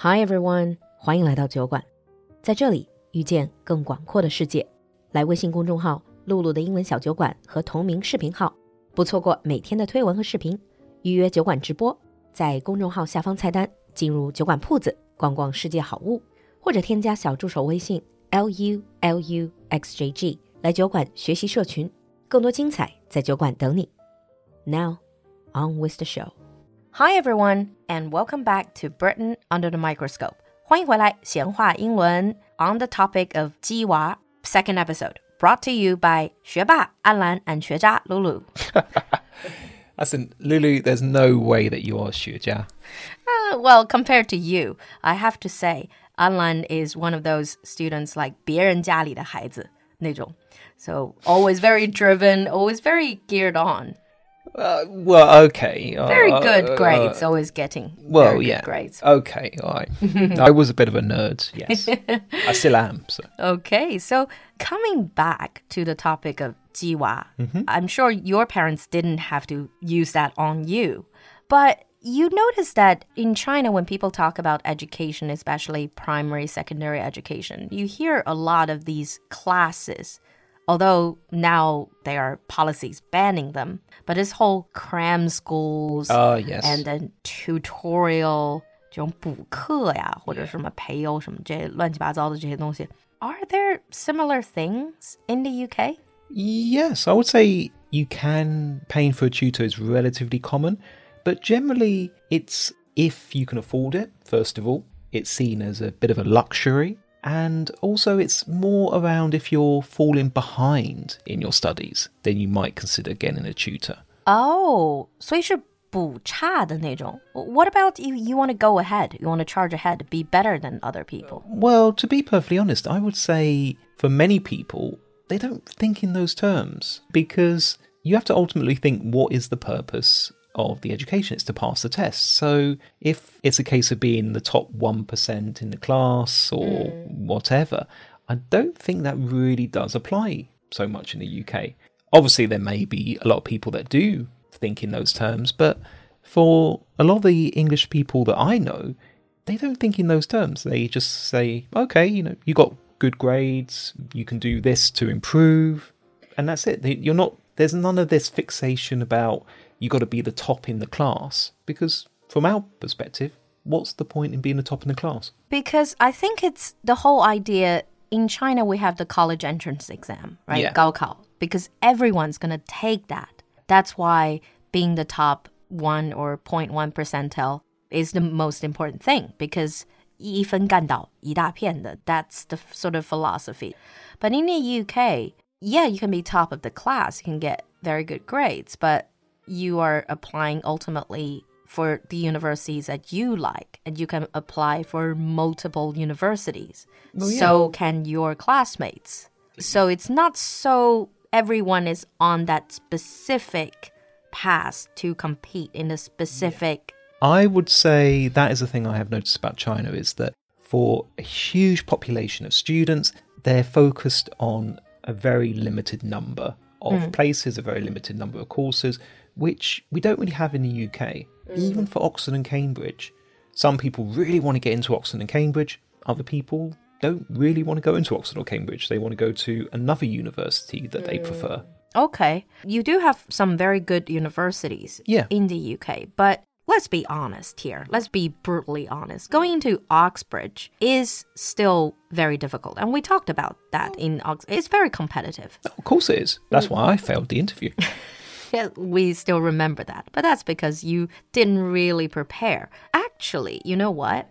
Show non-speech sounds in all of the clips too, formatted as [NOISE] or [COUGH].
Hi everyone，欢迎来到酒馆，在这里遇见更广阔的世界。来微信公众号“露露的英文小酒馆”和同名视频号，不错过每天的推文和视频。预约酒馆直播，在公众号下方菜单进入酒馆铺子，逛逛世界好物，或者添加小助手微信 l u l u x j g 来酒馆学习社群，更多精彩在酒馆等你。Now on with the show. Hi everyone, and welcome back to Britain under the microscope. 欢迎回来，闲话英伦 on the topic of 鸡娃 second episode brought to you by 学霸安澜 and 学渣 Lulu. [LAUGHS] Listen, Lulu, there's no way that you are 学渣. Uh, well, compared to you, I have to say, Alan is one of those students like 别人家里的孩子那种. So always very driven, always very geared on. Uh, well, okay. Very uh, good uh, grades, always getting well, yeah. grades. Okay, all right. [LAUGHS] I was a bit of a nerd, yes. I still am. So. [LAUGHS] Okay, so coming back to the topic of jiwa, Mm-hmm. I'm sure your parents didn't have to use that on you. But you notice that in China, when people talk about education, especially primary, secondary education, you hear a lot of these classes Although now there are policies banning them, but this whole cram schools Ah, yes. and then tutorial 这种补课呀，或者什么培优什么这些乱七八糟的这些东西。Are there similar things in the UK? Yes, I would say you can paying for a tutor is relatively common, but generally it's if you can afford it, first of all. It's seen as a bit of a luxury. And also, it's more around if you're falling behind in your studies, then you might consider getting a tutor. Oh, 所以是补差的那种。What about you? You want to go ahead? You want to charge ahead? Be better than other people? Well, to be perfectly honest, I would say for many people, they don't think in those terms because you have to ultimately think what is the purpose of the education? It's to pass the test. So if it's a case of being the top 1% in the class or hmm. whatever, I don't think that really does apply so much in the UK. Obviously, there may be a lot of people that do think in those terms, but for a lot of the English people that I know, they don't think in those terms. They just say, okay, you know, you got good grades, you can do this to improve, and that's it. You're not, there's none of this fixation about you got to be the top in the class, because from our perspective, what's the point in being the top in the class? Because I think it's the whole idea in China we have the college entrance exam, right? Yeah. 高考 because everyone's going to take that. That's why being the top 1 or 0.1 percentile is the most important thing because 一分干倒一大片的, that's the f- sort of philosophy. But in the UK, yeah, you can be top of the class, you can get very good grades, but you are applying ultimately for the universities that you like and you can apply for multiple universities. Oh, so can your classmates. So it's not so everyone is on that specific path to compete in a specific I would say that is the thing I have noticed about China is that for a huge population of students, they're focused on a very limited number of hmm. places, a very limited number of courses, which we don't really have in the UK. Mm. Even for Oxford and Cambridge, some people really want to get into Oxford and Cambridge, other people don't really want to go into Oxford or Cambridge. They want to go to another university that they mm. prefer. Okay. You do have some very good universities Yeah. in the UK, but let's be honest here. Let's be brutally honest. Going to Oxbridge is still very difficult. And we talked about that mm. in Oxford. It's very competitive. Of course it is. That's why I failed the interview. [LAUGHS] Yeah, we still remember that. But that's because you didn't really prepare. Actually, you know what?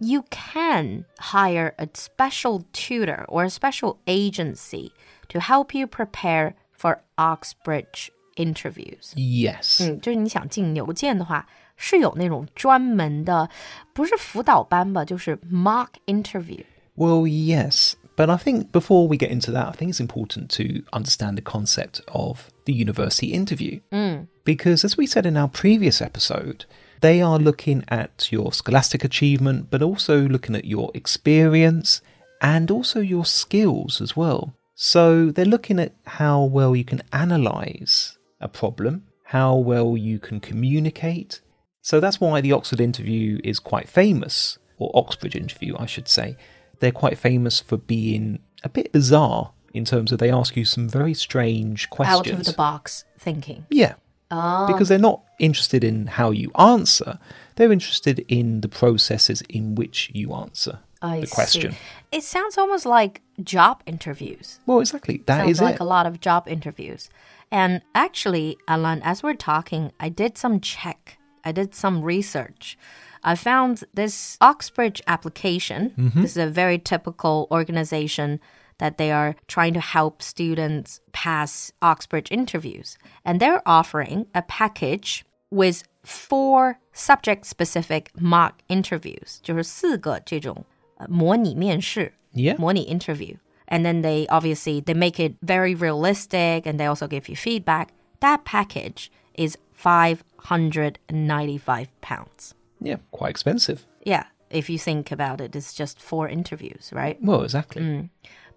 You can hire a special tutor or a special agency to help you prepare for Oxbridge interviews. yes. 嗯，就是你想进牛剑的话，是有那种专门的，不是辅导班吧，就是 mock interview。 Well, yes. But I think before we get into that, I think it's important to understand the concept of the university interview. Mm. Because as we said in our previous episode, they are looking at your scholastic achievement, but also looking at your experience and also your skills as well. So they're looking at how well you can analyze a problem, how well you can communicate. So that's why the Oxford interview is quite famous or Oxbridge interview, I should say, they're quite famous for being a bit bizarre in terms of they ask you some very strange questions. Out of the box thinking. Yeah. Oh. Because they're not interested in how you answer, they're interested in the processes in which you answer I the question. See. It sounds almost like job interviews. Well, exactly. That sounds is like it. a lot of job interviews. And actually, Alan, as we're talking, I did some check. I did some research. I found this Oxbridge application. Mm-hmm. This is a very typical organization that they are trying to help students pass Oxbridge interviews. And they're offering a package with four subject specific mock interviews. 就是四个这种模拟面试 Yeah. 模拟 interview. And then they obviously they make it very realistic and they also give you feedback. That package is 595 pounds. Yeah, quite expensive. Yeah, if you think about it, it's just four interviews, right? Well, exactly. Mm.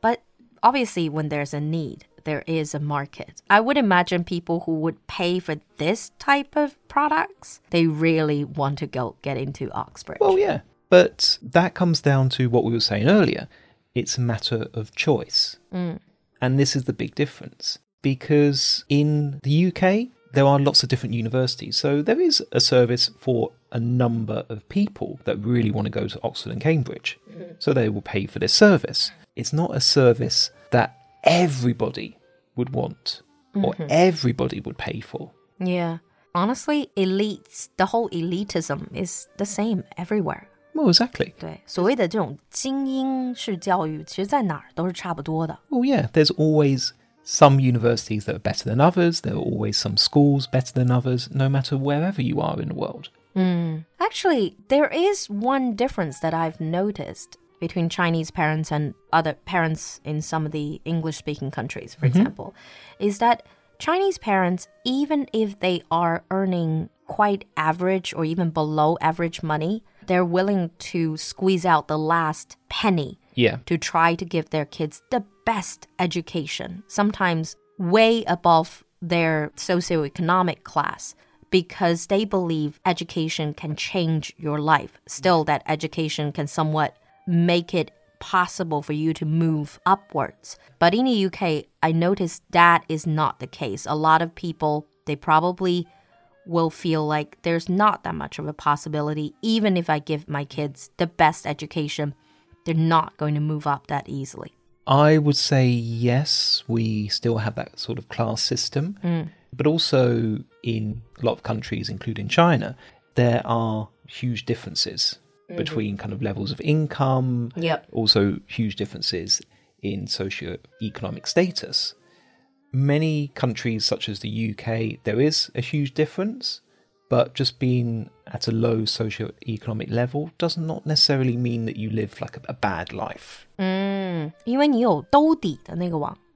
But obviously when there's a need, there is a market. I would imagine people who would pay for this type of products, they really want to go get into Oxbridge. Well, yeah. But that comes down to what we were saying earlier. It's a matter of choice. Mm. And this is the big difference. Because in the UK, there are lots of different universities. So there is a service for a number of people that really want to go to Oxford and Cambridge. So they will pay for this service. It's not a service that everybody would want or everybody would pay for. Yeah. Honestly, elites, the whole elitism is the same everywhere. Well, exactly. 对，所谓的这种精英式教育，其实在哪儿都是差不多的。 Well, yeah, there's always some universities that are better than others. There are always some schools better than others, no matter wherever you are in the world. Hmm. Actually, there is one difference that I've noticed between Chinese parents and other parents in some of the English speaking countries, for mm-hmm. example, is that Chinese parents, even if they are earning quite average or even below average money, they're willing to squeeze out the last penny Yeah. to try to give their kids the best education, sometimes way above their socioeconomic class, because they believe education can change your life. Still, that education can somewhat make it possible for you to move upwards. But in the UK, I noticed that is not the case. A lot of people, they probably will feel like there's not that much of a possibility, even if I give my kids the best education they're not going to move up that easily. I would say yes, we still have that sort of class system. Mm. But also in a lot of countries, including China, there are huge differences mm-hmm. between kind of levels of income, yep. also huge differences in socio-economic status. Many countries, such as the UK, there is a huge difference, but just being at a low socio-economic level does not necessarily mean that you live like a, a bad life. Mm,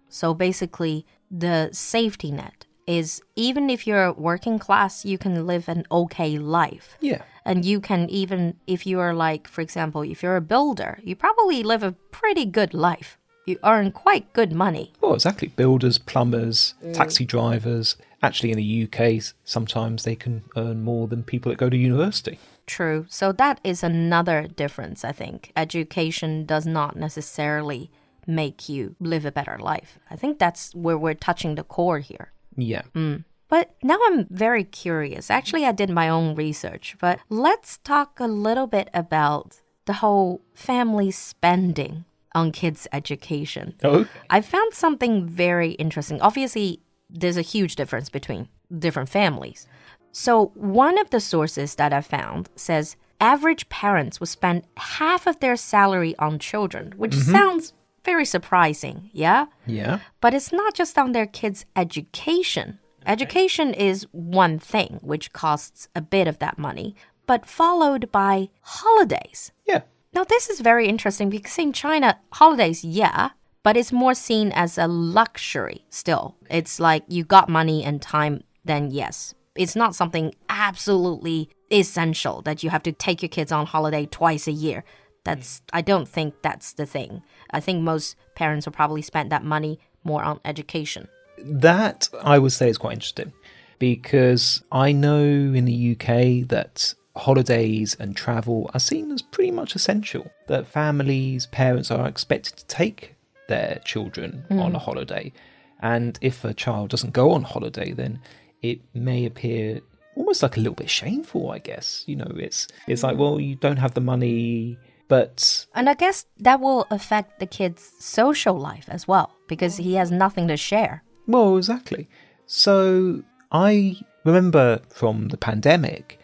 so basically, the safety net is even if you're working class, you can live an okay life. Yeah. And you can even, if you are like, for example, if you're a builder, you probably live a pretty good life. You earn quite good money. Well, exactly. Builders, plumbers, mm. taxi drivers. Actually, in the UK, sometimes they can earn more than people that go to university. True. So that is another difference, I think. Education does not necessarily make you live a better life. I think that's where we're touching the core here. Yeah. Mm. But now I'm very curious. Actually, I did my own research, but let's talk a little bit about the whole family spending on kids' education. Oh, I found something very interesting. Obviously, there's a huge difference between different families. So, one of the sources that I found says average parents will spend half of their salary on children, which mm-hmm. sounds very surprising, yeah? yeah. But it's not just on their kids' education. Education is one thing, which costs a bit of that money, but followed by holidays. Yeah. Now, this is very interesting because in China, holidays, yeah, but it's more seen as a luxury still. It's like you got money and time, then yes. It's not something absolutely essential that you have to take your kids on holiday twice a year. Mm. That's, I don't think that's the thing. I think most parents will probably spend that money more on education. That I would say is quite interesting because I know in the UK that holidays and travel are seen as pretty much essential. That families, parents are expected to take their children mm. on a holiday. And if a child doesn't go on holiday, then it may appear almost like a little bit shameful, I guess. You know, it's it's like, mm. well, you don't have the money, but And I guess that will affect the kid's social life as well because he has nothing to share. Well, exactly. So I remember from the pandemic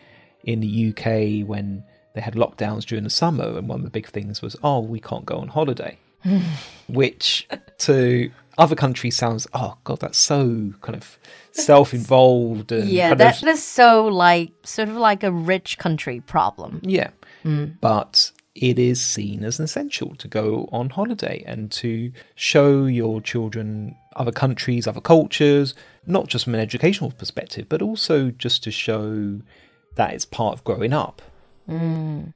in the UK when they had lockdowns during the summer, and one of the big things was, oh, we can't go on holiday. [LAUGHS] Which to other countries sounds, oh, God, that's so kind of self involved. and Yeah, kind that of- so like sort of like a rich country problem. Yeah. Mm. But it is seen as essential to go on holiday and to show your children other countries, other cultures, not just from an educational perspective, but also just to show that it's part of growing up. Mm.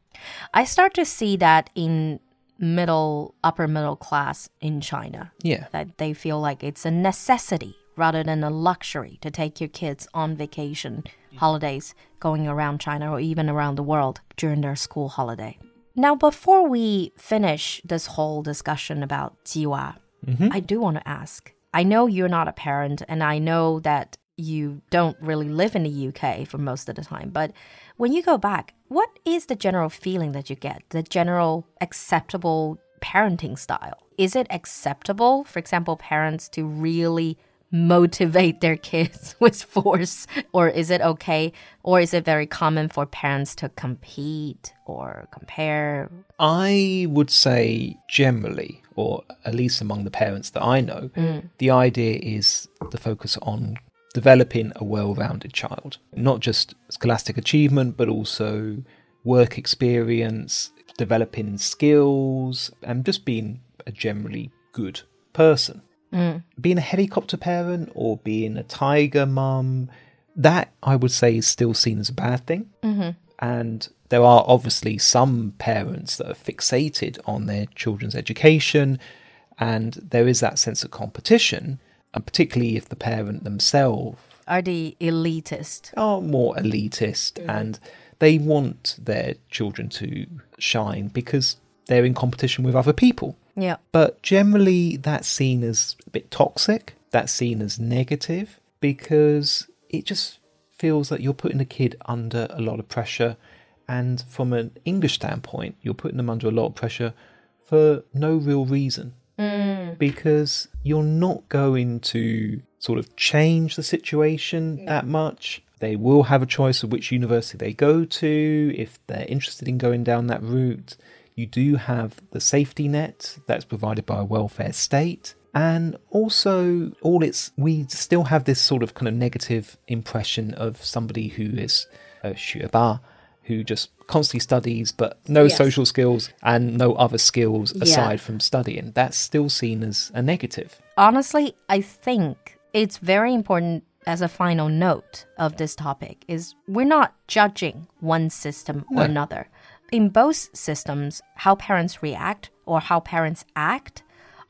I start to see that in middle, upper middle class in China. Yeah. That they feel like it's a necessity rather than a luxury to take your kids on vacation, holidays, going around China or even around the world during their school holiday. Now, before we finish this whole discussion about jiwa, mm-hmm. I do want to ask. I know you're not a parent, and I know that you don't really live in the UK for most of the time, but when you go back, what is the general feeling that you get? The general acceptable parenting style? Is it acceptable, for example, parents to really motivate their kids [LAUGHS] with force? Or is it okay? Or is it very common for parents to compete or compare? I would say generally, or at least among the parents that I know, mm. the idea is the focus on developing a well rounded child. Not just scholastic achievement, but also work experience, developing skills, and just being a generally good person. Mm. Being a helicopter parent or being a tiger mum, that I would say is still seen as a bad thing. Mm-hmm. And there are obviously some parents that are fixated on their children's education, and there is that sense of competition, and particularly if the parent themselves Are the elitist? are more elitist mm. and they want their children to shine because they're in competition with other people. Yeah. But generally, that's seen as a bit toxic. That's seen as negative because it just feels that you're putting a kid under a lot of pressure. And from an English standpoint, you're putting them under a lot of pressure for no real reason. Mm. Because you're not going to sort of change the situation that much. They will have a choice of which university they go to if they're interested in going down that route. You do have the safety net that's provided by a welfare state. And also, all it's we still have this sort of kind of negative impression of somebody who is a shueba, who just constantly studies but no Yes. social skills and no other skills aside from studying. That's still seen as a negative. honestly, I think it's very important as a final note of this topic is we're not judging one system or another. In both systems, how parents react or how parents act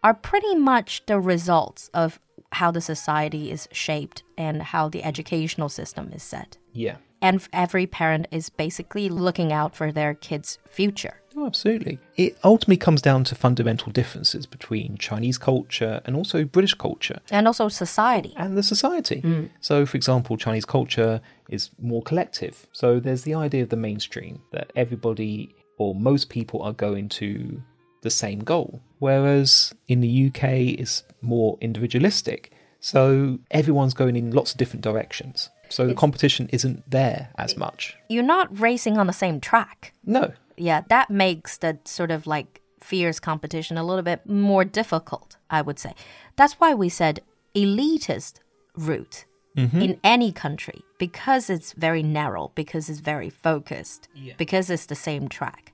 are pretty much the results of how the society is shaped and how the educational system is set. Yeah. And every parent is basically looking out for their kids' future. Oh, absolutely. It ultimately comes down to fundamental differences between Chinese culture and also British culture And also society. and the society. Mm. So, for example, Chinese culture is more collective. So, there's the idea of the mainstream that everybody or most people are going to the same goal, whereas in the UK it's more individualistic. So, everyone's going in lots of different directions. So, the competition isn't there as much. You're not racing on the same track. No. yeah, that makes the sort of like fierce competition a little bit more difficult, I would say. That's why we said elitist route in any country because it's very narrow, because it's very focused, because it's the same track.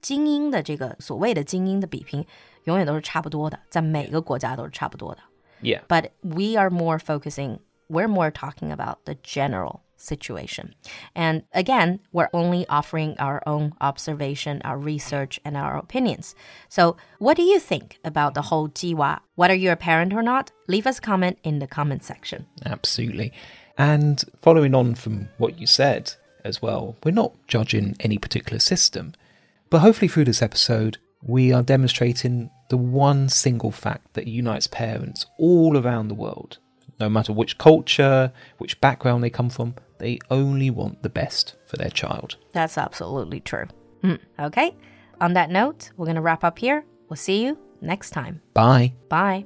精英的这个所谓的精英的比拼，永远都是差不多的，在每个国家都是差不多的。 Yeah. But we are more focusing, we're more talking about the general situation. And again, we're only offering our own observation, our research, and our opinions. So, what do you think about the whole Jiwa? Whether you're a parent or not, leave us a comment in the comment section. Absolutely. And following on from what you said, as well. We're not judging any particular system. But hopefully, through this episode, we are demonstrating the one single fact that unites parents all around the world. No matter which culture, which background they come from, they only want the best for their child. That's absolutely true. Hmm. Okay, on that note, we're going to wrap up here. We'll see you next time. Bye. Bye.